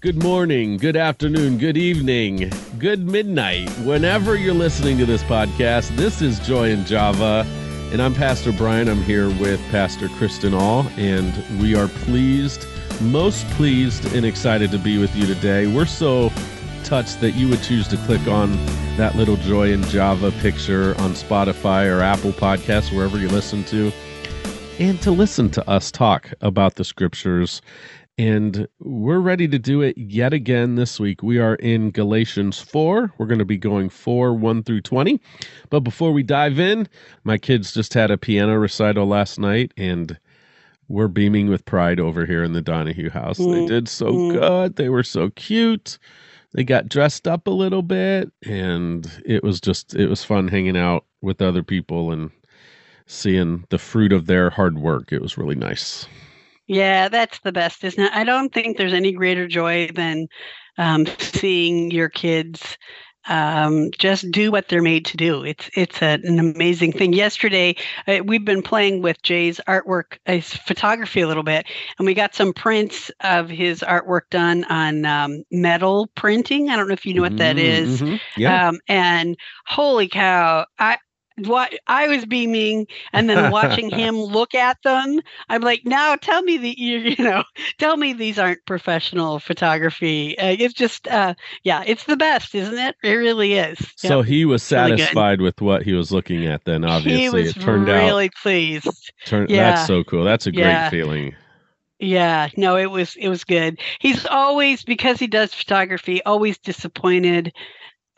Good morning, good afternoon, good evening, good midnight. Whenever you're listening to this podcast, this is Joy in Java, and I'm Pastor Brian. I'm here with Pastor Kristin All, and we are pleased, most pleased, and excited to be with you today. We're so touched that you would choose to click on that little Joy in Java picture on Spotify or Apple Podcasts, wherever you listen to, and to listen to us talk about the scriptures and we're ready to do it yet again this week. We are in Galatians 4. We're going to be going 4 1 through 20. But before we dive in, my kids just had a piano recital last night, and we're beaming with pride over here in the Donahue house. Mm. They did so mm. good. They were so cute. They got dressed up a little bit, and it was just, it was fun hanging out with other people and seeing the fruit of their hard work. It was really nice. Yeah, that's the best, isn't it? I don't think there's any greater joy than um, seeing your kids um, just do what they're made to do. It's it's a, an amazing thing. Yesterday, uh, we've been playing with Jay's artwork, his photography a little bit, and we got some prints of his artwork done on um, metal printing. I don't know if you know what that is. Mm-hmm. Yeah. Um, and holy cow, I what I was beaming and then watching him look at them. I'm like, now tell me that you, you know, tell me these aren't professional photography. Uh, it's just, uh, yeah, it's the best, isn't it? It really is. So he was satisfied really with what he was looking at. Then obviously, it turned really out really pleased. Turned, yeah. That's so cool. That's a great yeah. feeling. Yeah, no, it was it was good. He's always because he does photography, always disappointed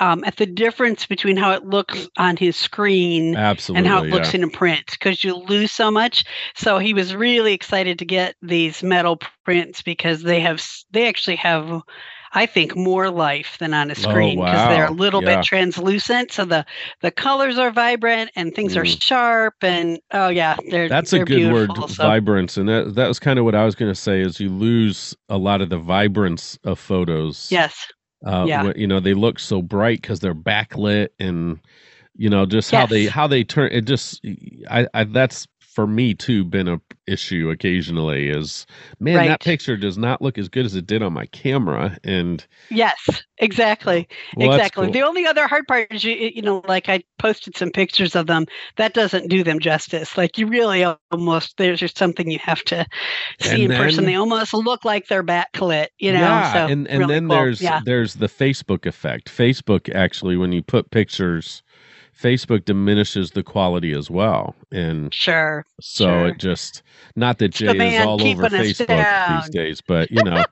um, at the difference between how it looks on his screen Absolutely, and how it looks yeah. in a print because you lose so much. So he was really excited to get these metal prints because they have they actually have I think more life than on a oh, screen because oh, wow. they're a little yeah. bit translucent. So the the colors are vibrant and things mm. are sharp and oh yeah, they're that's they're a good word, so. vibrance, and that that was kind of what I was going to say is you lose a lot of the vibrance of photos. Yes. Uh, yeah. you know, they look so bright because they're backlit and you know just yes. how they how they turn it just I, I that's for me too been a issue occasionally is man right. that picture does not look as good as it did on my camera and yes exactly well, exactly cool. the only other hard part is you, you know like i posted some pictures of them that doesn't do them justice like you really almost there's just something you have to see and in then, person they almost look like they're backlit you know yeah, so and, and really then cool. there's yeah. there's the facebook effect facebook actually when you put pictures Facebook diminishes the quality as well. And sure. So sure. it just not that Jay is all over Facebook these days, but you know,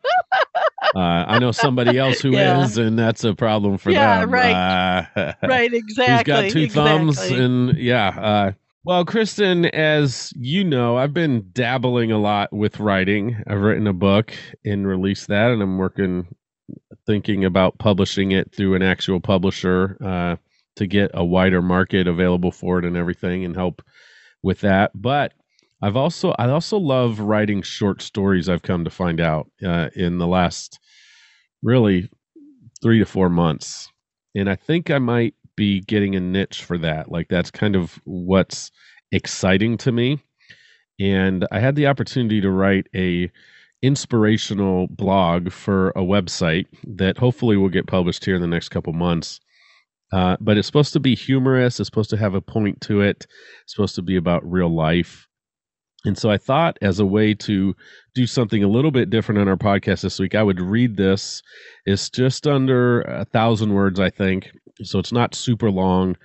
uh, I know somebody else who yeah. is, and that's a problem for yeah, them. Right. Uh, right. Exactly. He's got two exactly. thumbs, and yeah. Uh, well, Kristin, as you know, I've been dabbling a lot with writing. I've written a book and released that, and I'm working, thinking about publishing it through an actual publisher. Uh, to get a wider market available for it and everything and help with that. But I've also I also love writing short stories. I've come to find out uh, in the last really three to four months, and I think I might be getting a niche for that. Like that's kind of what's exciting to me. And I had the opportunity to write a inspirational blog for a website that hopefully will get published here in the next couple months uh, but it's supposed to be humorous. It's supposed to have a point to it. It's supposed to be about real life. And so I thought, as a way to do something a little bit different on our podcast this week, I would read this. It's just under a thousand words, I think. So it's not super long.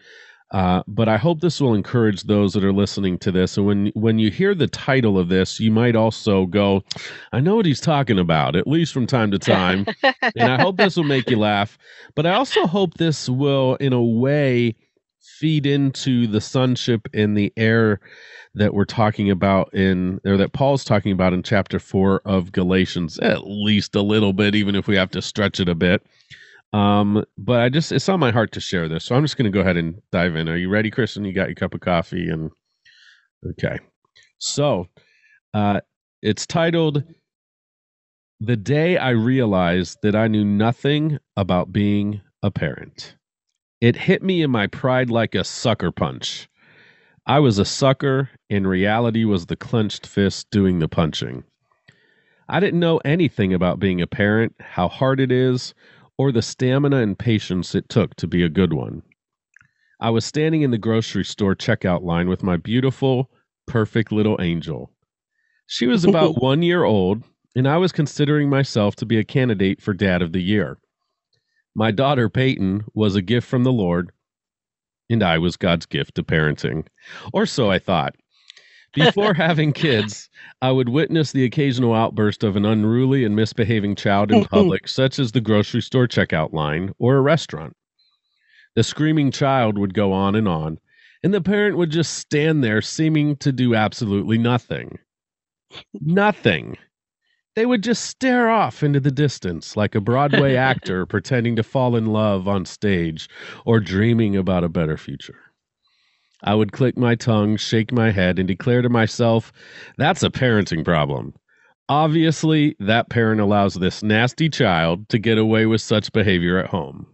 Uh, but I hope this will encourage those that are listening to this. And when when you hear the title of this, you might also go, "I know what he's talking about," at least from time to time. and I hope this will make you laugh. But I also hope this will, in a way, feed into the sonship and the heir that we're talking about in or that Paul's talking about in chapter four of Galatians, at least a little bit, even if we have to stretch it a bit. Um, but I just it's on my heart to share this, so I'm just going to go ahead and dive in. Are you ready, Kristin? You got your cup of coffee and okay. So, uh, it's titled "The Day I Realized That I Knew Nothing About Being a Parent." It hit me in my pride like a sucker punch. I was a sucker, and reality was the clenched fist doing the punching. I didn't know anything about being a parent, how hard it is, or the stamina and patience it took to be a good one. I was standing in the grocery store checkout line with my beautiful, perfect little angel. She was about one year old, and I was considering myself to be a candidate for Dad of the Year. My daughter, Peyton, was a gift from the Lord, and I was God's gift to parenting. Or so I thought. Before having kids, I would witness the occasional outburst of an unruly and misbehaving child in public, such as the grocery store checkout line or a restaurant. The screaming child would go on and on, and the parent would just stand there seeming to do absolutely nothing. Nothing. They would just stare off into the distance like a Broadway actor pretending to fall in love on stage or dreaming about a better future. I would click my tongue, shake my head, and declare to myself, that's a parenting problem. Obviously, that parent allows this nasty child to get away with such behavior at home.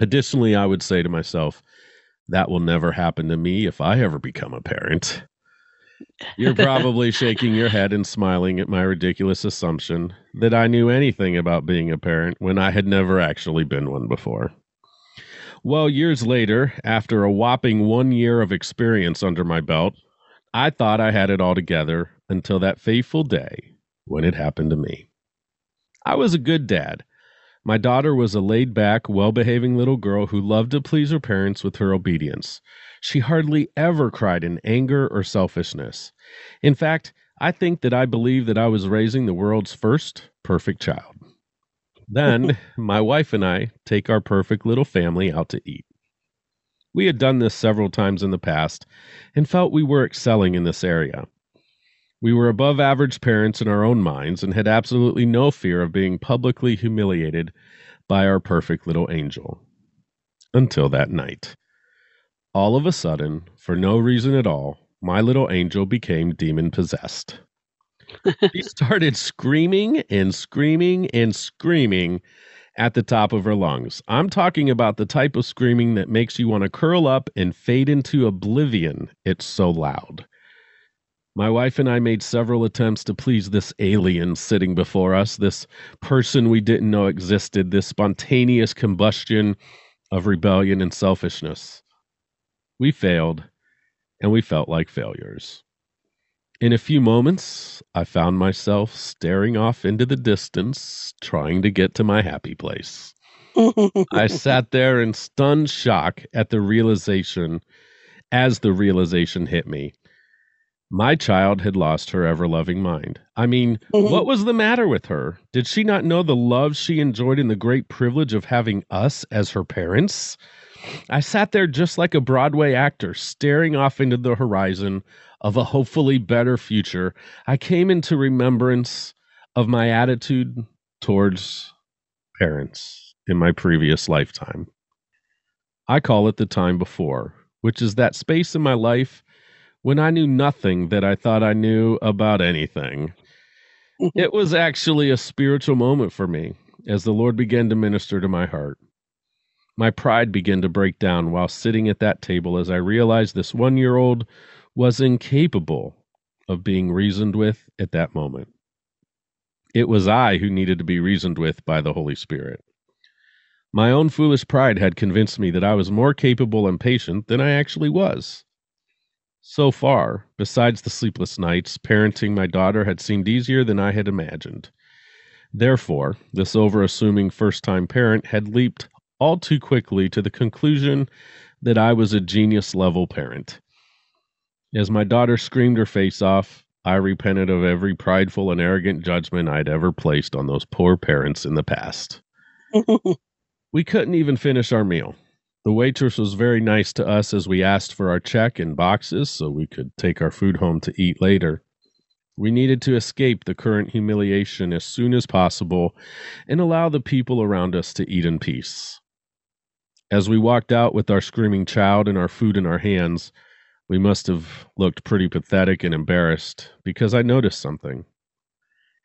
Additionally, I would say to myself, that will never happen to me if I ever become a parent. You're probably shaking your head and smiling at my ridiculous assumption that I knew anything about being a parent when I had never actually been one before. Well, years later, after a whopping one year of experience under my belt, I thought I had it all together until that fateful day when it happened to me. I was a good dad. My daughter was a laid back, well behaving little girl who loved to please her parents with her obedience. She hardly ever cried in anger or selfishness. In fact, I think that I believe that I was raising the world's first perfect child. Then my wife and I take our perfect little family out to eat. We had done this several times in the past and felt we were excelling in this area. We were above average parents in our own minds and had absolutely no fear of being publicly humiliated by our perfect little angel. Until that night. All of a sudden, for no reason at all, my little angel became demon possessed. She started screaming and screaming and screaming at the top of her lungs. I'm talking about the type of screaming that makes you want to curl up and fade into oblivion. It's so loud. My wife and I made several attempts to please this alien sitting before us, this person we didn't know existed, this spontaneous combustion of rebellion and selfishness. We failed, and we felt like failures. In a few moments, I found myself staring off into the distance, trying to get to my happy place. I sat there in stunned shock at the realization as the realization hit me. My child had lost her ever loving mind. I mean, Mhm. what was the matter with her? Did she not know the love she enjoyed and the great privilege of having us as her parents? I sat there just like a Broadway actor, staring off into the horizon of a hopefully better future. I came into remembrance of my attitude towards parents in my previous lifetime. I call it the time before, which is that space in my life when I knew nothing that I thought I knew about anything. It was actually a spiritual moment for me as the Lord began to minister to my heart. My pride began to break down while sitting at that table as I realized this one year old was incapable of being reasoned with at that moment. It was I who needed to be reasoned with by the Holy Spirit. My own foolish pride had convinced me that I was more capable and patient than I actually was. So far, besides the sleepless nights, parenting my daughter had seemed easier than I had imagined. Therefore, this over-assuming first-time parent had leaped all too quickly to the conclusion that I was a genius level parent. As my daughter screamed her face off, I repented of every prideful and arrogant judgment I'd ever placed on those poor parents in the past. We couldn't even finish our meal. The waitress was very nice to us as we asked for our check in boxes so we could take our food home to eat later. We needed to escape the current humiliation as soon as possible and allow the people around us to eat in peace. As we walked out with our screaming child and our food in our hands, we must have looked pretty pathetic and embarrassed because I noticed something.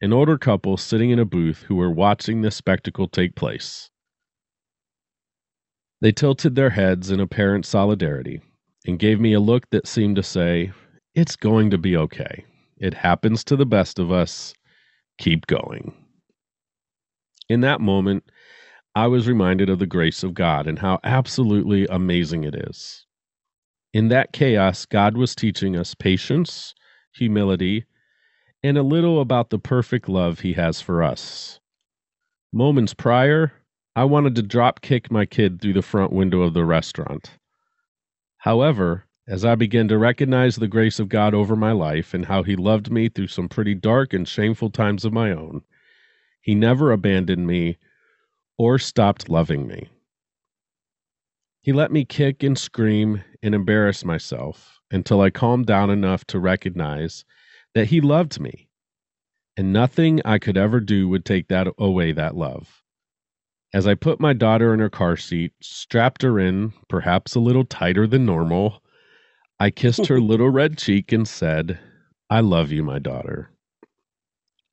An older couple sitting in a booth who were watching this spectacle take place. They tilted their heads in apparent solidarity and gave me a look that seemed to say, It's going to be okay. It happens to the best of us. keep going. In that moment, I was reminded of the grace of God and how absolutely amazing it is. In that chaos, God was teaching us patience, humility, and a little about the perfect love He has for us. Moments prior, I wanted to drop kick my kid through the front window of the restaurant. However, as I began to recognize the grace of God over my life and how He loved me through some pretty dark and shameful times of my own, He never abandoned me or stopped loving me. He let me kick and scream and embarrass myself until I calmed down enough to recognize that He loved me, and nothing I could ever do would take that away that love. As I put my daughter in her car seat, strapped her in, perhaps a little tighter than normal, I kissed her little red cheek and said, I love you, my daughter.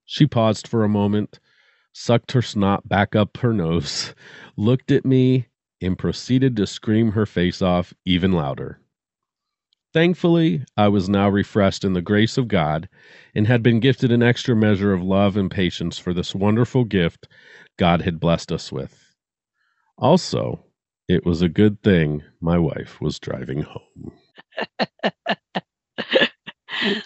She paused for a moment, sucked her snot back up her nose, looked at me, and proceeded to scream her face off even louder. Thankfully, I was now refreshed in the grace of God and had been gifted an extra measure of love and patience for this wonderful gift God had blessed us with. Also, it was a good thing my wife was driving home.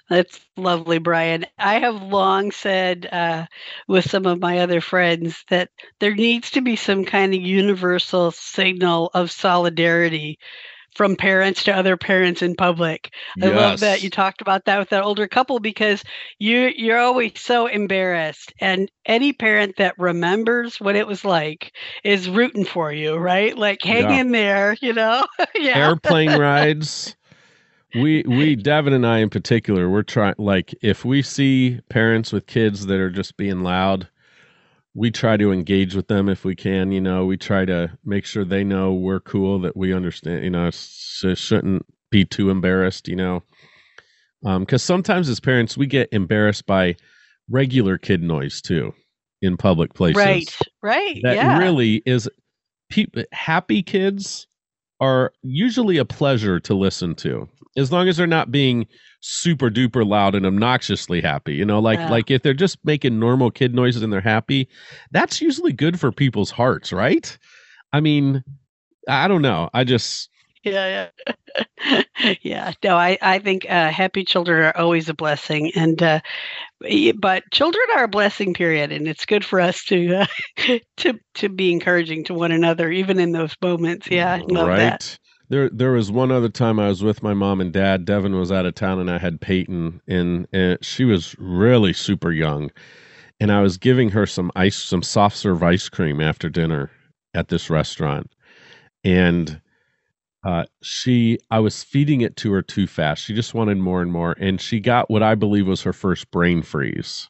That's lovely, Brian. I have long said uh, with some of my other friends that there needs to be some kind of universal signal of solidarity from parents to other parents in public. I yes. love that you talked about that with that older couple because you you're always so embarrassed and any parent that remembers what it was like is rooting for you, right? Like hang yeah. in there, you know. yeah. Airplane rides we we Devin and I in particular, we're trying like if we see parents with kids that are just being loud, we try to engage with them if we can. You know, we try to make sure they know we're cool, that we understand. You know, sh- shouldn't be too embarrassed. You know, because um, sometimes as parents we get embarrassed by regular kid noise too in public places. Right, right. That yeah. really is. Pe- happy kids are usually a pleasure to listen to as long as they're not being super duper loud and obnoxiously happy you know like yeah. like if they're just making normal kid noises and they're happy that's usually good for people's hearts right? I mean i don't know. I just yeah yeah. Yeah no i i think uh, happy children are always a blessing and uh, but children are a blessing period and it's good for us to uh, to to be encouraging to one another even in those moments yeah right that. There, there was one other time I was with my mom and dad. Devin was out of town, and I had Peyton, and, and she was really super young. And I was giving her some ice, some soft serve ice cream after dinner at this restaurant, and uh, she, I was feeding it to her too fast. She just wanted more and more, and she got what I believe was her first brain freeze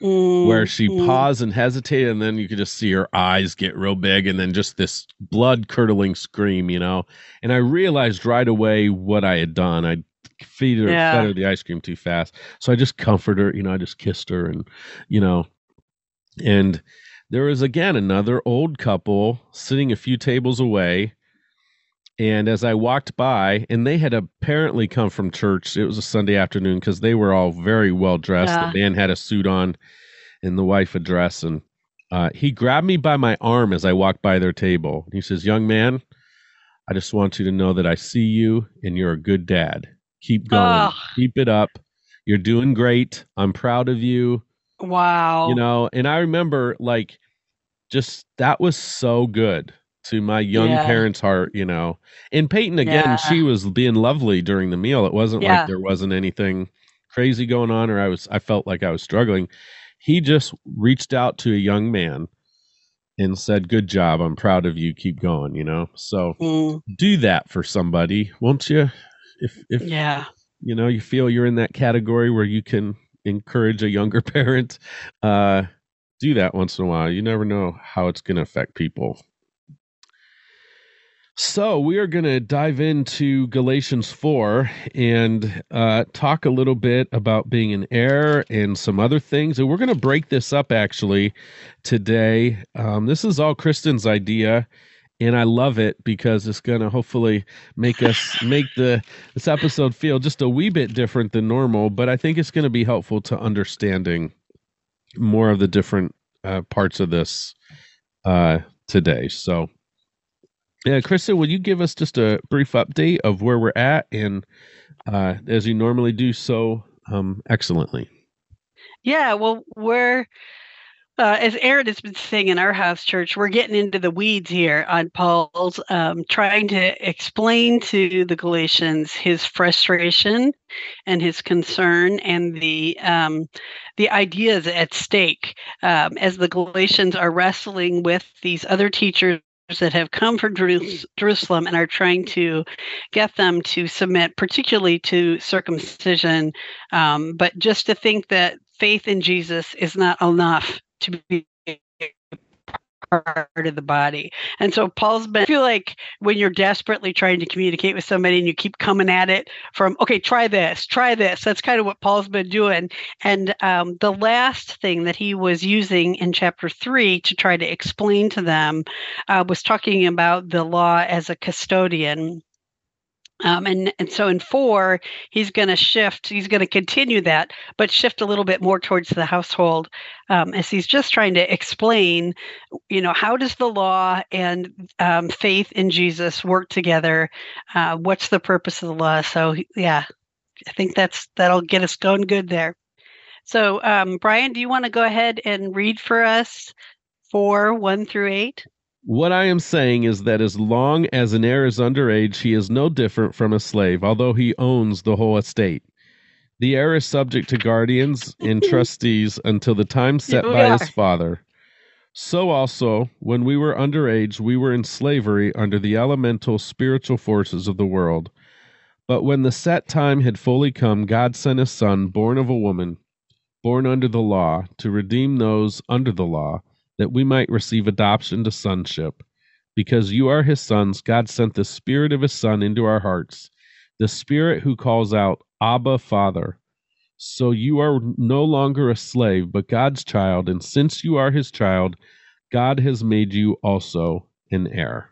mm, where she mm. paused and hesitated, and then you could just see her eyes get real big, and then just this blood curdling scream, you know. And I realized right away what I had done. I feed her, yeah. fed her the ice cream too fast, so I just comforted her. You know, I just kissed her, and you know, and there was again another old couple sitting a few tables away and as I walked by, and they had apparently come from church, it was a Sunday afternoon because they were all very well dressed. Yeah. The man had a suit on, and the wife a dress. And uh, he grabbed me by my arm as I walked by their table. He says, Young man, I just want you to know that I see you and you're a good dad. Keep going, oh. keep it up. You're doing great. I'm proud of you. Wow. You know, and I remember like just that was so good to my young yeah. parents' heart, you know. And Peyton again, yeah. she was being lovely during the meal. It wasn't yeah. like there wasn't anything crazy going on or I was I felt like I was struggling. He just reached out to a young man and said, "Good job. I'm proud of you. Keep going." You know. So mm. do that for somebody, won't you? If if yeah, you know, you feel you're in that category where you can encourage a younger parent, uh, do that once in a while. You never know how it's going to affect people. So, we are going to dive into Galatians 4 and uh, talk a little bit about being an heir and some other things. And we're going to break this up actually today. Um, this is all Kristin's idea. And I love it because it's going to hopefully make us make the this episode feel just a wee bit different than normal. But I think it's going to be helpful to understanding more of the different uh, parts of this uh, today. So, yeah, Kristin, will you give us just a brief update of where we're at, and uh, as you normally do so um, excellently? Yeah, well, we're uh, as Aaron has been saying in our house church, we're getting into the weeds here on Paul's um, trying to explain to the Galatians his frustration and his concern and the um, the ideas at stake um, as the Galatians are wrestling with these other teachers that have come from Jerusalem and are trying to get them to submit, particularly to circumcision. Um, but just to think that faith in Jesus is not enough to be part of the body. And so Paul's been I feel like when you're desperately trying to communicate with somebody and you keep coming at it from, okay, try this, try this. That's kind of what Paul's been doing. And um, the last thing that he was using in chapter three to try to explain to them uh, was talking about the law as a custodian um, and, and so in four, he's going to shift, he's going to continue that, but shift a little bit more towards the household um, as he's just trying to explain, you know, how does the law and um, faith in Jesus work together? Uh, what's the purpose of the law? So, yeah, I think that's that'll get us going good there. So, um, Brian, do you want to go ahead and read for us four, one through eight? What I am saying is that as long as an heir is underage, he is no different from a slave, although he owns the whole estate. The heir is subject to guardians and trustees until the time set by his father. So also, when we were underage, we were in slavery under the elemental spiritual forces of the world. But when the set time had fully come, God sent his son, born of a woman, born under the law, to redeem those under the law that we might receive adoption to sonship. Because you are his sons, God sent the Spirit of his Son into our hearts, the Spirit who calls out, Abba, Father. So you are no longer a slave, but God's child, and since you are his child, God has made you also an heir.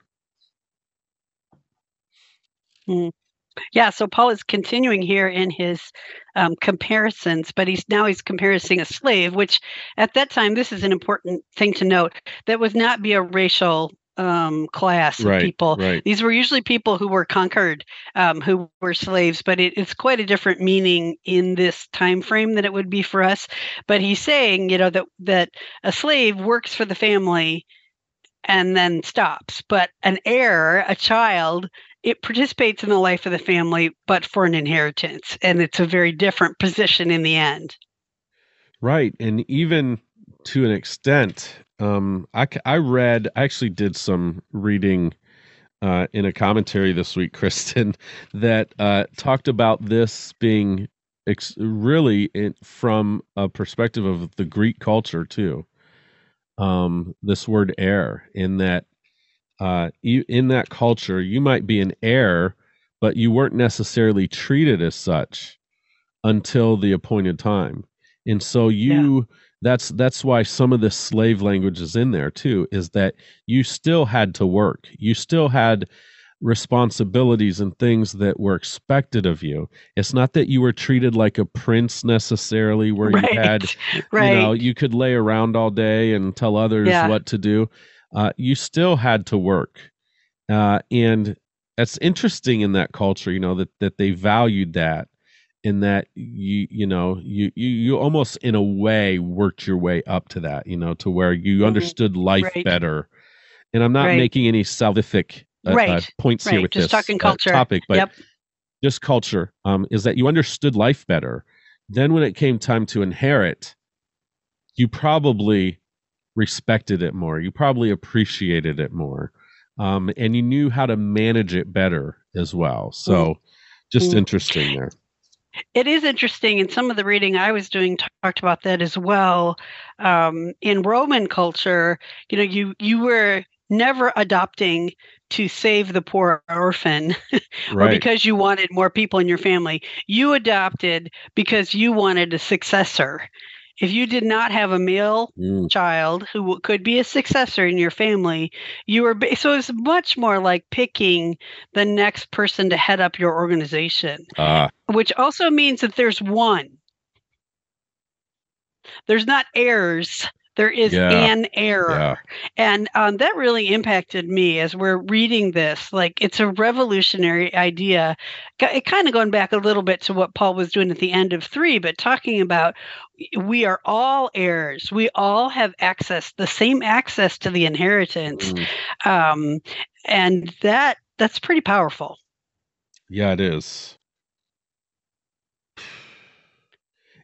Mm. Yeah, so Paul is continuing here in his um, comparisons, but he's now he's comparing a slave, which at that time, this is an important thing to note. That would not be a racial um, class of right, people. Right. These were usually people who were conquered, um, who were slaves, but it, it's quite a different meaning in this time frame than it would be for us. But he's saying, you know, that that a slave works for the family and then stops, but an heir, a child, it participates in the life of the family, but for an inheritance. And it's a very different position in the end. Right. And even to an extent, um, I, I read, I actually did some reading uh, in a commentary this week, Kristin, that uh, talked about this being ex- really in, from a perspective of the Greek culture, too. Um, this word heir, in that uh, you, in that culture, you might be an heir, but you weren't necessarily treated as such until the appointed time. And so you yeah. that's that's why some of this slave language is in there too, is that you still had to work. You still had responsibilities and things that were expected of you. It's not that you were treated like a prince necessarily where right. you had right. you know, you could lay around all day and tell others yeah. what to do uh, you still had to work. Uh, and that's interesting in that culture, you know, that, that they valued that in that you, you know, you, you, you almost in a way worked your way up to that, you know, to where you mm-hmm. understood life right. better. And I'm not right. making any salvific uh, uh right. uh, points here with just this talking uh, culture. topic, but yep. just culture um, is that you understood life better. Then when it came time to inherit, you probably respected it more. You probably appreciated it more. Um, and you knew how to manage it better as well. So mm. just mm. interesting there. It is interesting, and some of the reading I was doing talked about that as well. Um, in Roman culture, you know, you you were never adopting to save the poor orphan or because you wanted more people in your family. You adopted because you wanted a successor if you did not have a male mm. child who could be a successor in your family, you were so it's much more like picking the next person to head up your organization, uh. which also means that there's one. there's not heirs there is Yeah. an error Yeah. and um, that really impacted me as we're reading this like it's a revolutionary idea it kind of going back a little bit to what paul was doing at the end of three but talking about we are all heirs we all have access the same access to the inheritance Mm. um, and that that's pretty powerful Yeah, it is.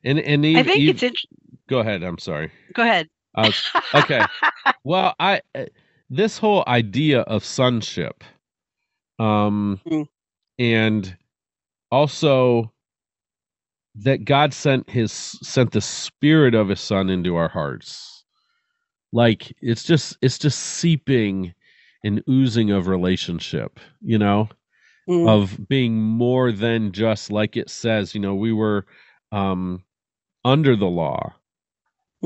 And and i think it's int- go ahead. I'm sorry. go ahead was, okay. well, I uh, this whole idea of sonship, um, Mm. and also that God sent his sent the spirit of his son into our hearts. Like it's just it's just seeping and oozing of relationship, you know? Mm, of being more than just like it says you know we were um under the law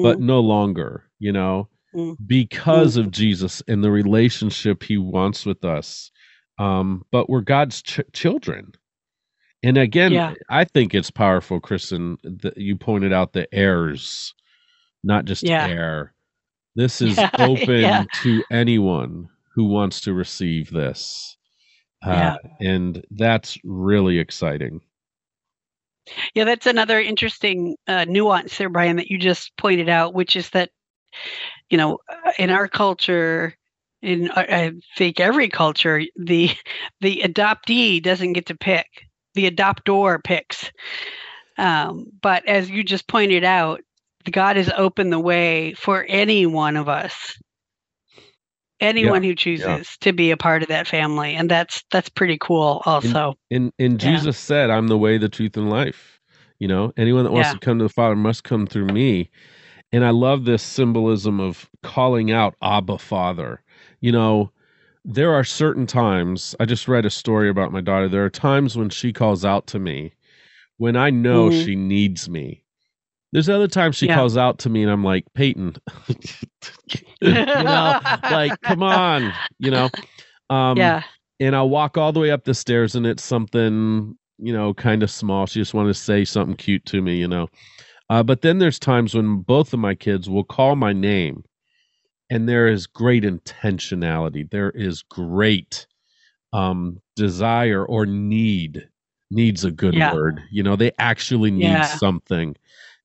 but mm, no longer you know? Mm. because of jesus and the relationship he wants with us um but we're god's ch- children. And again Yeah. i think it's powerful kristin that you pointed out the heirs not just Yeah. heir. This is Yeah, open to anyone who wants to receive this. Uh, and that's really exciting Yeah, that's another interesting uh, nuance there, Brian, that you just pointed out, which is that, you know, in our culture, in I think every culture, the the adoptee doesn't get to pick; the adoptor picks. Um, but as you just pointed out, God has opened the way for any one of us, anyone who chooses to be a part of that family, and that's that's pretty cool, also. and and Yeah. jesus said i'm the way the truth and life you know anyone that wants Yeah. to come to the father must come through me and i love this symbolism of calling out abba father you know there are certain times i just read a story about my daughter there are times when she calls out to me when i know Mhm. she needs me there's other times she Yeah. calls out to me and i'm like peyton you know like come on you know um yeah, and I'll walk all the way up the stairs and it's something, you know, kind of small. She just wanted to say something cute to me, you know. Uh, but then there's times when both of my kids will call my name and there is great intentionality. There is great um, desire or need. Needs a good Yeah. word. You know, they actually need Yeah. something.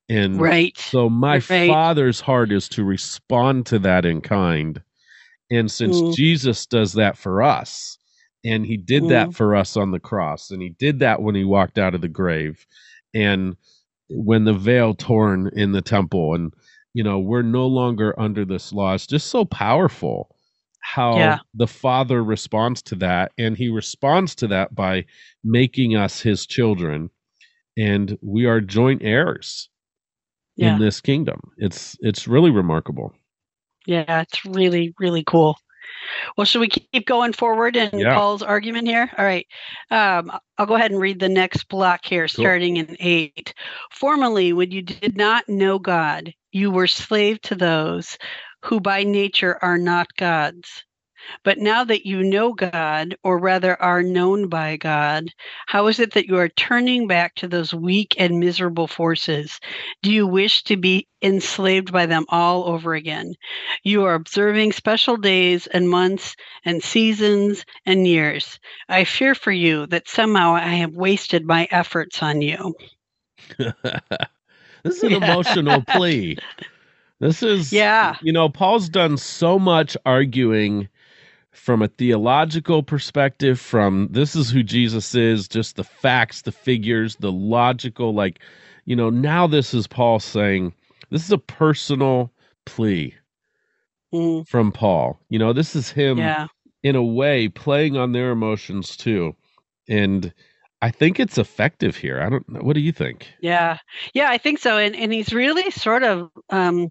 And right. so my Right. father's heart is to respond to that in kind. And since Mm. Jesus does that for us, and he did Mm. that for us on the cross, and he did that when he walked out of the grave, and when the veil torn in the temple, and you know, we're no longer under this law. It's just so powerful how Yeah. the Father responds to that, and he responds to that by making us his children, and we are joint heirs Yeah. in this kingdom. It's it's really remarkable. Yeah, it's really, really cool. Well, should we keep going forward in Yeah. Paul's argument here? All right. Um, I'll go ahead and read the next block here, starting in eight. Formerly, when you did not know God, you were slave to those who by nature are not gods. But now that you know God, or rather are known by God, how is it that you are turning back to those weak and miserable forces? Do you wish to be enslaved by them all over again? You are observing special days and months and seasons and years. I fear for you that somehow I have wasted my efforts on you. this is an emotional plea. This is Yeah. You know, Paul's done so much arguing from a theological perspective from this is who Jesus is, just the facts, the figures, the logical like, you know, now this is Paul saying this is a personal plea Mm, from Paul. You know, this is him yeah. in a way playing on their emotions too. And I think it's effective here. I don't know. What do you think? Yeah. Yeah, I think so. And and he's really sort of um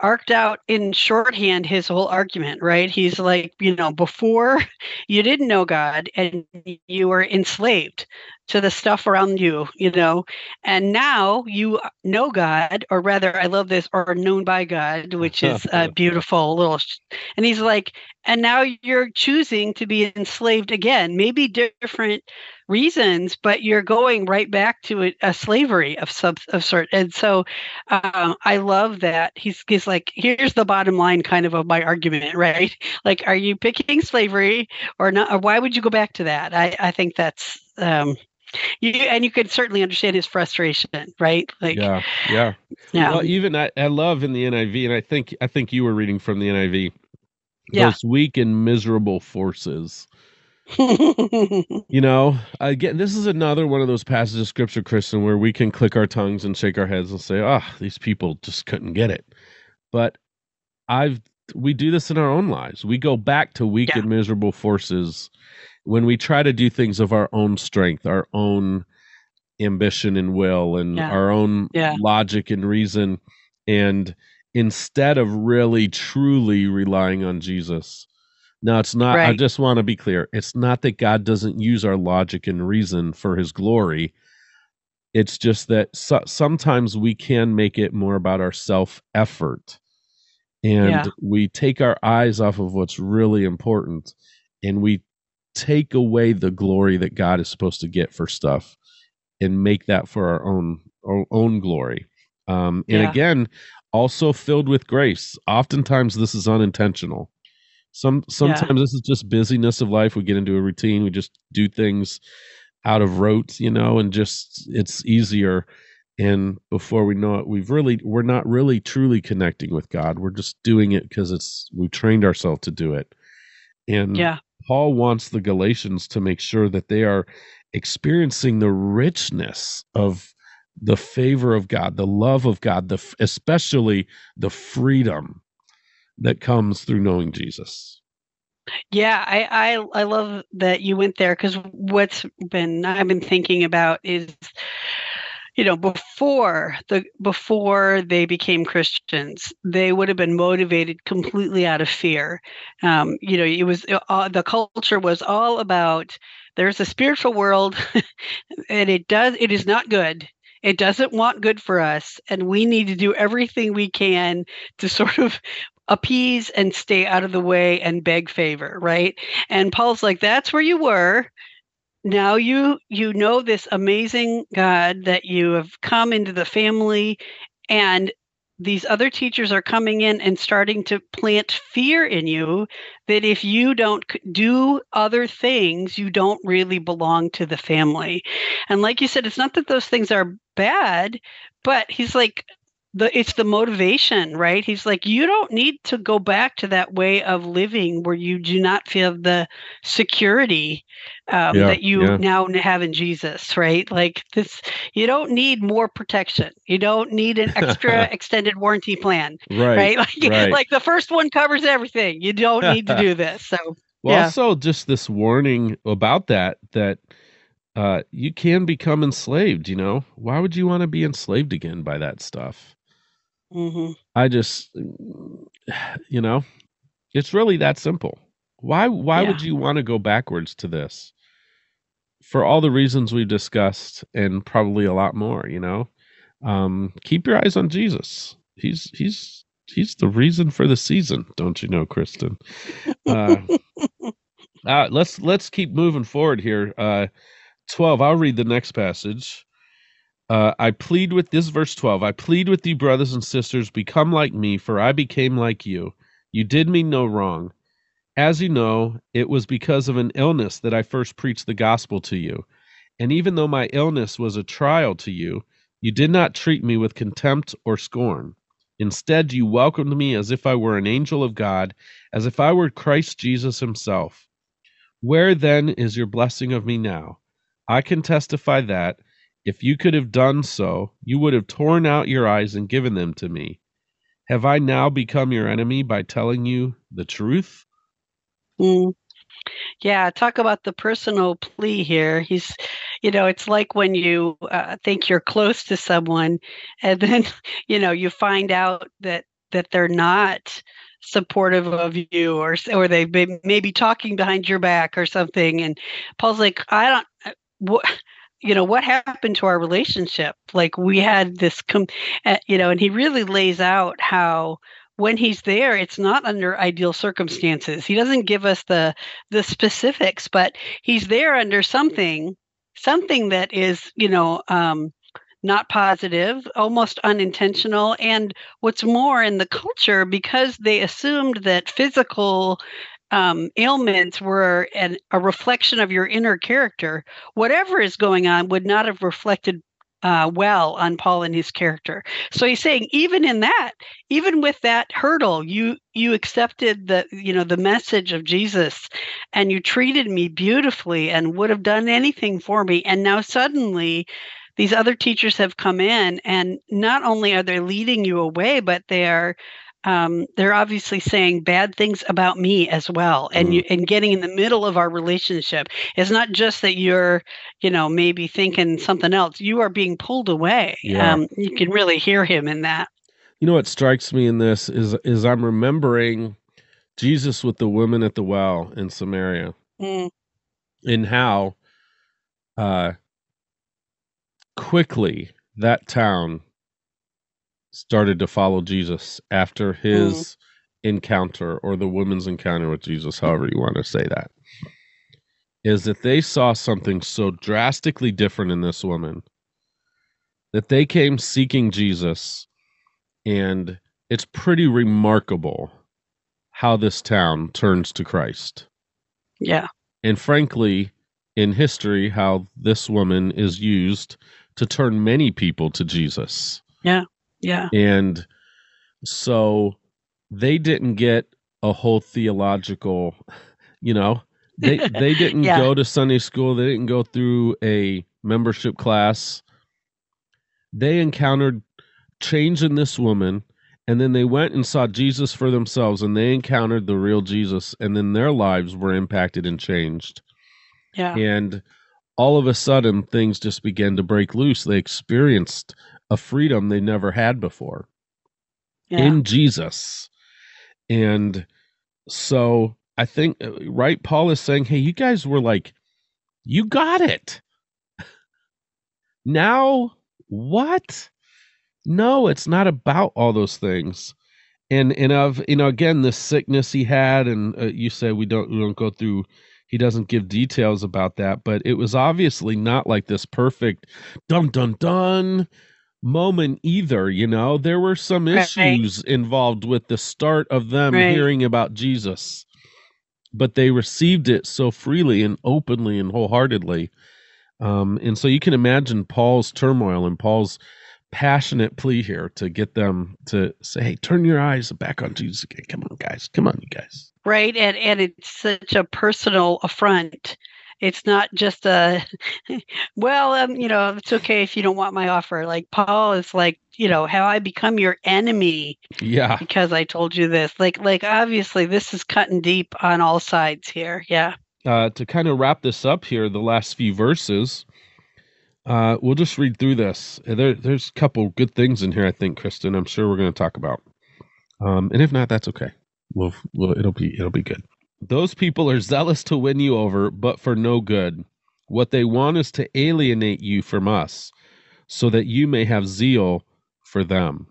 arced out in shorthand his whole argument, right? He's like, you know, before you didn't know God and you were enslaved to the stuff around you, you know, and now you know God, or rather, I love this, or known by God, which is a beautiful little, and he's like, and now you're choosing to be enslaved again, maybe different reasons, but you're going right back to a, a slavery of some of sort. And so um, I love that he's he's like, here's the bottom line, kind of of my argument, right? Like, are you picking slavery or not? Or why would you go back to that? I I think that's um, you and you can certainly understand his frustration, right? Like, yeah, yeah, yeah. Well, even I, I love in the NIV, and I think I think you were reading from the NIV. Yeah. Those weak and miserable forces you know, again, this is another one of those passages of scripture, Kristin, where we can click our tongues and shake our heads and say, "Ah, oh, these people just couldn't get it." But I've we do this in our own lives. We go back to weak yeah. and miserable forces when we try to do things of our own strength, our own ambition and will, and yeah. our own yeah. logic and reason, and instead of really truly relying on Jesus now, it's not, right. I just want to be clear. It's not that God doesn't use our logic and reason for his glory. It's just that so, sometimes we can make it more about our self effort. And yeah. we take our eyes off of what's really important and we take away the glory that God is supposed to get for stuff and make that for our own our own glory. Um, and yeah. again, also filled with grace. Oftentimes, this is unintentional. Some sometimes yeah. this is just busyness of life. We get into a routine. We just do things out of rote, you know, and just it's easier. And before we know it, we've really we're not really truly connecting with God. We're just doing it because it's we've trained ourselves to do it. And yeah. Paul wants the Galatians to make sure that they are experiencing the richness of the favor of God, the love of God, the especially the freedom that comes through knowing Jesus. Yeah, I I, I love that you went there because what's been I've been thinking about is you know before the before they became christians they would have been motivated completely out of fear um, you know it was uh, the culture was all about there's a spiritual world and it does it is not good it doesn't want good for us and we need to do everything we can to sort of appease and stay out of the way and beg favor, right? And Paul's like, that's where you were. Now you you know this amazing God that you have come into the family and these other teachers are coming in and starting to plant fear in you that if you don't do other things, you don't really belong to the family. And like you said, it's not that those things are bad, but he's like, the it's the motivation right? He's like you don't need to go back to that way of living where you do not feel the security um, yeah, that you yeah. now have in jesus right? Like this you don't need more protection. You don't need an extra extended warranty plan right right? Like, right. like the first one covers everything. You don't need to do this so well yeah. also just this warning about that that uh, you can become enslaved you know? Why would you want to be enslaved again by that stuff Mm-hmm. I just, you know, it's really that simple. Why? Why yeah. would you want to go backwards to this? For all the reasons we've discussed, and probably a lot more. You know, um, keep your eyes on Jesus. He's he's he's the reason for the season. Don't you know, Kristin? Uh, uh, let's let's keep moving forward here. Uh, Twelve. I'll read the next passage. Uh, I plead with this verse 12. I plead with you, brothers and sisters, become like me, for I became like you. You did me no wrong. As you know, it was because of an illness that I first preached the gospel to you. And even though my illness was a trial to you, you did not treat me with contempt or scorn. Instead, you welcomed me as if I were an angel of God, as if I were Christ Jesus himself. Where then is your blessing of me now? I can testify that if you could have done so, you would have torn out your eyes and given them to me. Have I now become your enemy by telling you the truth? Mm. Yeah, talk about the personal plea here. He's, you know, it's like when you uh, think you're close to someone, and then, you know, you find out that that they're not supportive of you, or or they've been maybe talking behind your back or something. And Paul's like, I don't. Uh, what you know what happened to our relationship? Like we had this com- uh, you know and he really lays out how when he's there it's not under ideal circumstances. He doesn't give us the the specifics but he's there under something something that is you know um, not positive almost unintentional. And what's more in the culture because they assumed that physical um, ailments were an, a reflection of your inner character whatever is going on would not have reflected uh, well on Paul and his character. So he's saying, even in that, even with that hurdle, you you accepted the you know the message of Jesus, and you treated me beautifully and would have done anything for me. And now suddenly, these other teachers have come in, and not only are they leading you away, but they are um, they're obviously saying bad things about me as well and mm. you and getting in the middle of our relationship it's not just that you're you know maybe thinking something else you are being pulled away yeah. um, you can really hear him in that you know what strikes me in this is is i'm remembering jesus with the woman at the well in samaria mm. and how uh quickly that town started to follow Jesus after his mm. encounter or the woman's encounter with Jesus, however you want to say that, is that they saw something so drastically different in this woman that they came seeking Jesus. And it's pretty remarkable how this town turns to Christ. Yeah. And frankly, in history, how this woman is used to turn many people to Jesus. Yeah. Yeah. And so they didn't get a whole theological, you know, they they didn't yeah. go to Sunday school, they didn't go through a membership class. They encountered change in this woman and then they went and saw Jesus for themselves and they encountered the real Jesus and then their lives were impacted and changed. Yeah. And all of a sudden things just began to break loose. They experienced a freedom they never had before yeah. in Jesus. And so I think, uh, right, Paul is saying, hey, you guys were like, you got it. now, what? No, it's not about all those things. And and of you know again the sickness he had, and uh, you said we don't we don't go through he doesn't give details about that, but it was obviously not like this perfect dun dun dun moment either you know? There were some right. issues involved with the start of them right. hearing about jesus but they received it so freely and openly and wholeheartedly. Um, and so you can imagine paul's turmoil and paul's passionate plea here to get them to say hey turn your eyes back on jesus again. Come on guys. Come on you guys. Right and and it's such a personal affront it's not just a well um, you know it's okay if you don't want my offer. Like paul is like you know how i become your enemy yeah. because i told you this. Like like obviously this is cutting deep on all sides here. Yeah. Uh, to kind of wrap this up here the last few verses uh, we'll just read through this. There, there's a couple good things in here i think kristin i'm sure we're going to talk about. Um, and if not that's okay. We'll, we'll it'll be it'll be good those people are zealous to win you over, but for no good. What they want is to alienate you from us, so that you may have zeal for them.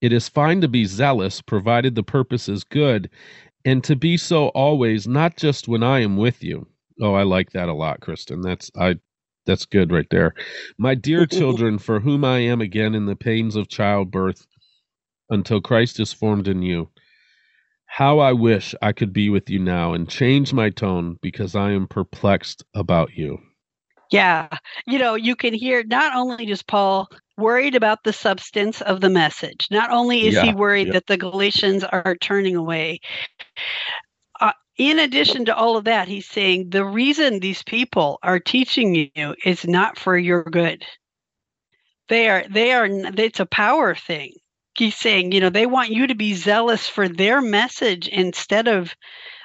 It is fine to be zealous, provided the purpose is good, and to be so always, not just when I am with you. Oh, I like that a lot, Kristin. That's I that's good right there. My dear children, for whom I am again in the pains of childbirth, until Christ is formed in you. How I wish I could be with you now and change my tone because I am perplexed about you. Yeah. You know, you can hear not only does Paul worried about the substance of the message, not only is yeah, he worried yeah. that the Galatians are turning away. Uh, in addition to all of that, he's saying the reason these people are teaching you is not for your good. They are, they are, it's a power thing he's saying, you know, they want you to be zealous for their message instead of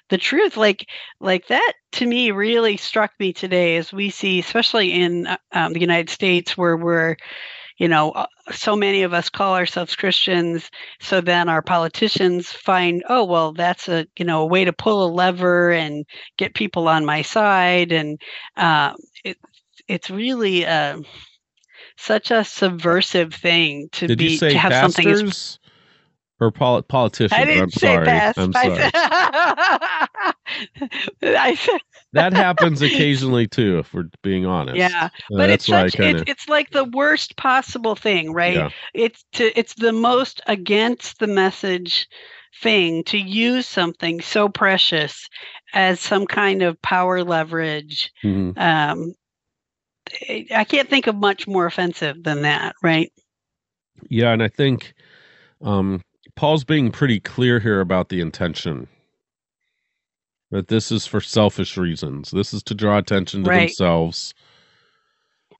the truth. Like like that to me really struck me today as we see especially in uh, um, the united states where we're you know uh, so many of us call ourselves christians so then our politicians find oh well that's a you know a way to pull a lever and get people on my side. And uh, it, it's really uh, such a subversive thing to Did be to have pastors something as or pol- politicians? I didn't I'm say sorry. past. I'm I sorry. said, I said that happens occasionally too, if we're being honest. yeah, Uh, but it's such kind it's, of it's like the worst possible thing, right? yeah. It's to it's the most against the message thing to use something so precious as some kind of power leverage. Mhm. Um, I can't think of much more offensive than that, right? Yeah, and I think um, Paul's being pretty clear here about the intention. That this is for selfish reasons. This is to draw attention to Right. themselves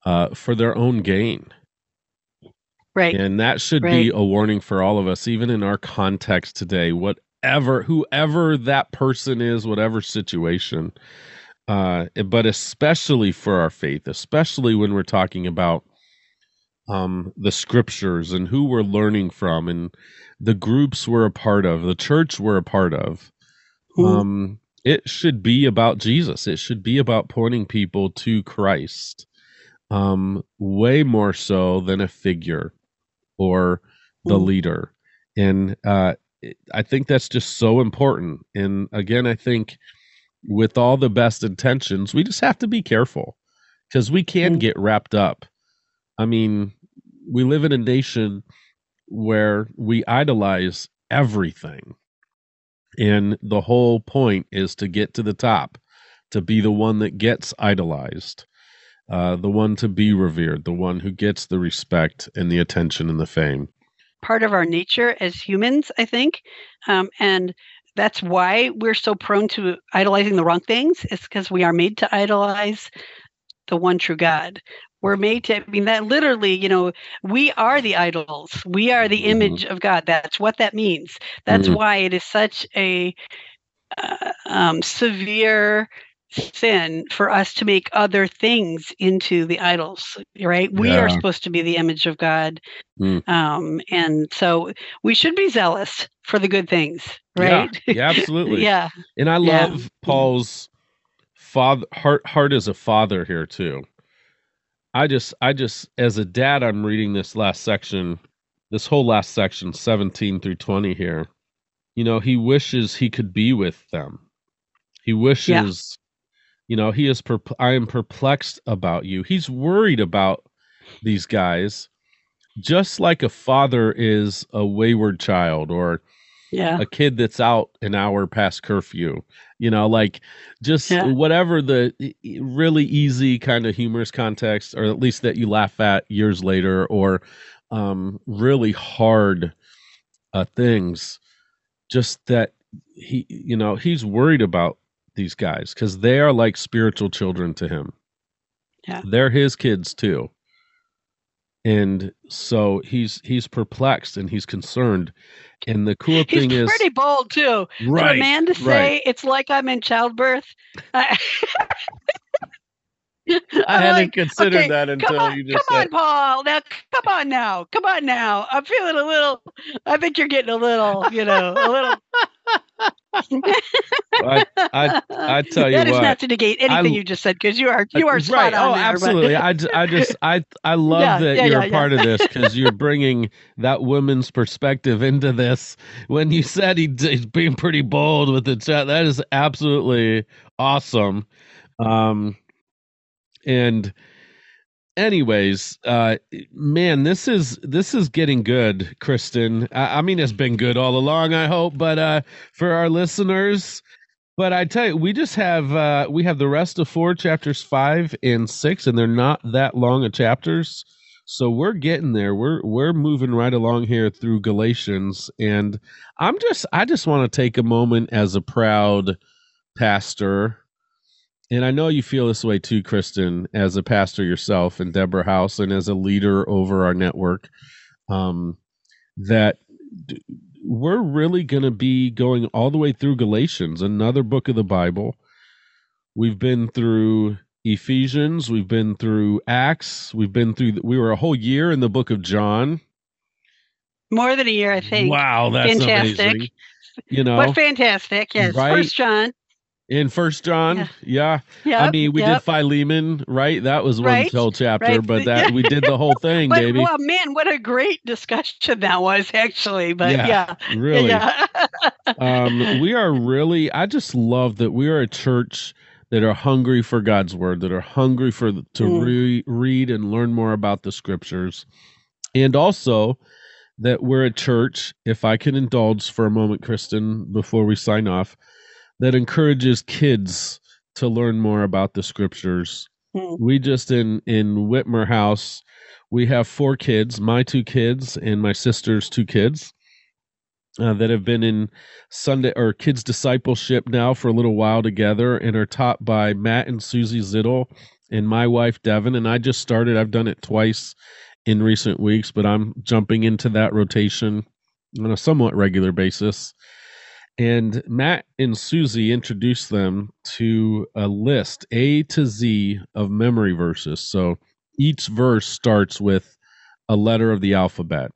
uh, for their own gain. Right. And that should be a warning for all of us, even in our context today. Whatever, whoever that person is, whatever situation, uh, but especially for our faith, especially when we're talking about um, the scriptures and who we're learning from and the groups we're a part of, the church we're a part of. Mhm. Um, it should be about Jesus. It should be about pointing people to Christ, um, way more so than a figure or the Mm. leader. And uh, I think that's just so important. And again, I think with all the best intentions, we just have to be careful because we can Mm. get wrapped up. I mean, we live in a nation where we idolize everything. And the whole point is to get to the top, to be the one that gets idolized, uh, the one to be revered, the one who gets the respect and the attention and the fame. part of our nature as humans, I think. Um, and that's why we're so prone to idolizing the wrong things, It's because we are made to idolize the one true God. We're made to, I mean, that literally, you know, we are the idols. We are the Mhm. image of God. That's what that means. That's Mhm. why it is such a uh, um, severe sin for us to make other things into the idols right we are supposed to be the image of god Mm. um, and so we should be zealous for the good things right yeah, absolutely. yeah And I Yeah. love Paul's father heart heart as a father here too. I just I just as a dad I'm reading this last section, this whole last section 17 through 20 here. You know, he wishes he could be with them. He wishes you know, he is perp- I am perplexed about you. He's worried about these guys just like a father is a wayward child or yeah a kid that's out an hour past curfew you know like just Yeah. whatever the really easy kind of humorous context or at least that you laugh at years later or um really hard uh things just that he you know he's worried about these guys cuz they are like spiritual children to him. Yeah. they're his kids too. And so he's he's perplexed and he's concerned. And the cool he's thing is pretty bold too. For a man to say right. it's like i'm in childbirth. I, I hadn't like, considered okay, that until on, you just. come just on. Paul. Now, come on now, come on now. I'm feeling a little. I think you're getting a little, you know, a little. I, I, I tell you that is what, not to negate anything I- you just said because you are you are spot right. on Oh, there, absolutely. I, I just, I, I love Yeah, that yeah, you're yeah, a part of this because you're bringing that woman's perspective into this. When you said he, he's being pretty bold with the chat, that is absolutely awesome. Um, and anyways uh man this is this is getting good kristin. I, I mean it's been good all along i hope but uh for our listeners but i tell you we just have uh we have the rest of four chapters five and six and they're not that long of chapters. So we're getting there. We're we're moving right along here through galatians. And i'm just i just want to take a moment as a proud pastor and I know you feel this way too, Kristin, as a pastor yourself and Deborah House and as a leader over our network. Um, that we're really going to be going all the way through Galatians, another book of the Bible. We've been through Ephesians, we've been through Acts, we've been through, we were a whole year in the book of John. More than a year, I think. Wow, that's Fantastic. amazing. You know, But fantastic. Yes. Right? First John. In First John, Yeah. yeah. Yeah. I mean, we did Philemon, right? That was one Right, whole chapter, right. but that we did the whole thing, But baby. well, man, what a great discussion that was, actually. But Yeah, yeah, really. yeah. um, we are really i just love that we are a church that are hungry for god's word that are hungry for to Mm. re- read and learn more about the scriptures and also that we're a church if i can indulge for a moment kristin before we sign off that encourages kids to learn more about the scriptures Mm. we just in in whitmer house we have four kids my two kids and my sister's two kids uh, that have been in Sunday or kids discipleship now for a little while together and are taught by Matt and Susie Zittel and my wife Devin. And I just started, I've done it twice in recent weeks, but I'm jumping into that rotation on a somewhat regular basis. And Matt and Susie introduced them to a list A to Z of memory verses. So each verse starts with a letter of the alphabet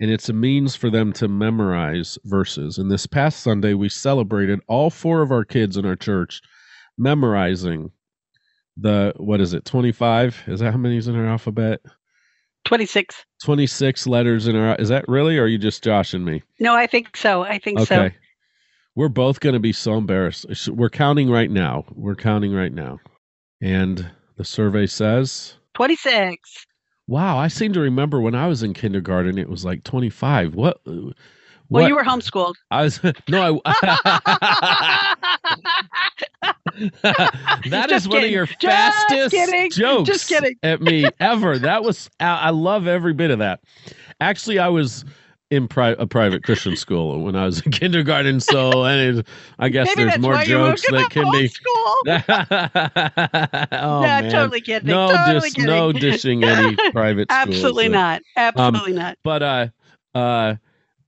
and it's a means for them to memorize verses. And this past Sunday, we celebrated all four of our kids in our church memorizing the what is it, twenty five? Is that how many is in our alphabet? 26. Twenty six letters in our. Is that really? Or are you just joshing me? No, I think so. I think so. We're both going to be so embarrassed. We're counting right now. We're counting right now. And the survey says 26. Wow, I seem to remember when I was in kindergarten, it was like 25. What? Uh, well, you were homeschooled. I was no, I. that is one of kidding. your Just fastest kidding. jokes Just kidding. at me ever. That was I I love every bit of that. Actually, I was in pri- a private Christian school when I was in kindergarten, so and it, I guess Maybe there's more why you moved jokes that can be. oh yeah, man. totally kidding. no, totally dis- kidding. no dishing any private schools. Absolutely not. Absolutely not. but uh uh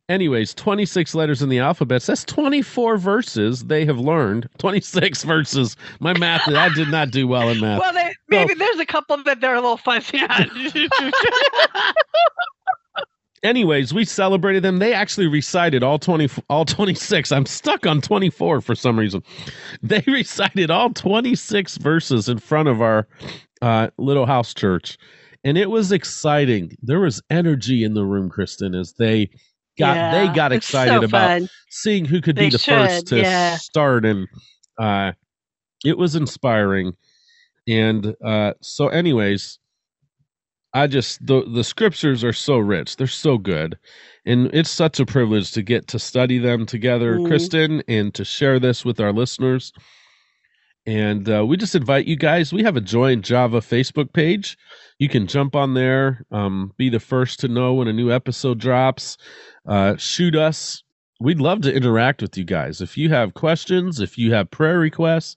anyways 26 letters in the alphabet that's 24 verses they have learned 26 verses my math i did not do well in math Well, they, maybe there's a couple that they're a little fuzzy on. Anyways we celebrated them. They actually recited all 20 all 26 i'm stuck on 24 for some reason. They recited all 26 verses in front of our uh, little house church and it was exciting. There was energy in the room kristin as they got they got excited so about seeing who could be They the first to yeah. start and uh it was inspiring. And uh so anyways i just the the scriptures are so rich. They're so good. And it's such a privilege to get to study them together Mhm. kristin and to share this with our listeners. And uh, we just invite you guys we have a Joy & Java facebook page. You can jump on there um, be the first to know when a new episode drops. Uh, shoot us. We'd love to interact with you guys. If you have questions if you have prayer requests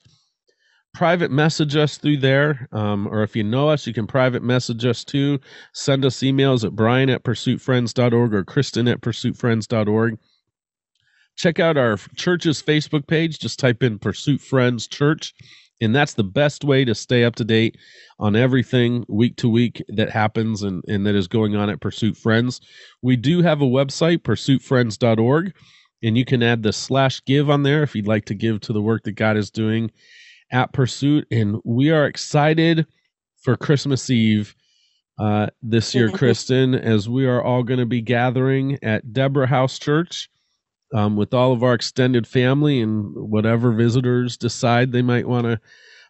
private message us through there. Um, or if you know us you can private message us too. Send us emails at brian at pursuitfriends.org or kristin at pursuitfriends.org check out our church's facebook page. Just type in pursuit friends church and that's the best way to stay up to date on everything week to week that happens and, and that is going on at pursuit friends. We do have a website pursuitfriends.org and you can add the slash give on there if you'd like to give to the work that god is doing at pursuit and we are excited for christmas eve uh, this year kristin as we are all going to be gathering at deborah house church um, with all of our extended family and whatever visitors decide they might want to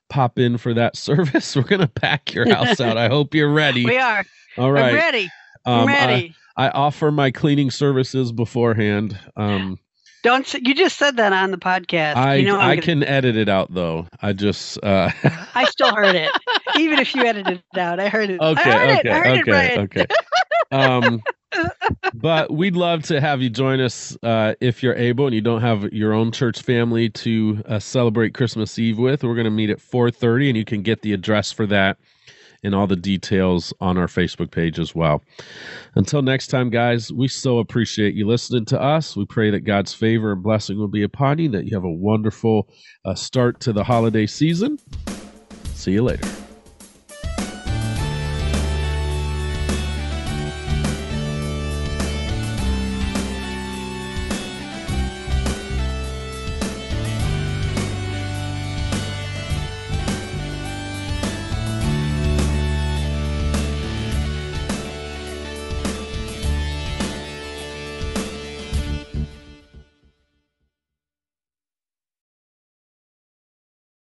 pop in for that service we're going to pack your house out i hope you're ready We are. All right. I'm ready. um, I'm I- ready. I offer my cleaning services beforehand. Um, Don't s- you just said that on the podcast? I you know I'm gonna- can edit it out though. I just uh, I still heard it, even if you edited it out. I heard it. okay, I heard okay, it. I it, okay, Brian. okay. Um, but we'd love to have you join us uh, if you're able and you don't have your own church family to uh, celebrate Christmas Eve with. We're going to meet at 4:30, and you can get the address for that and all the details on our Facebook page as well. Until next time, guys, we so appreciate you listening to us. We pray that God's favor and blessing will be upon you, that you have a wonderful uh, start to the holiday season. See you later.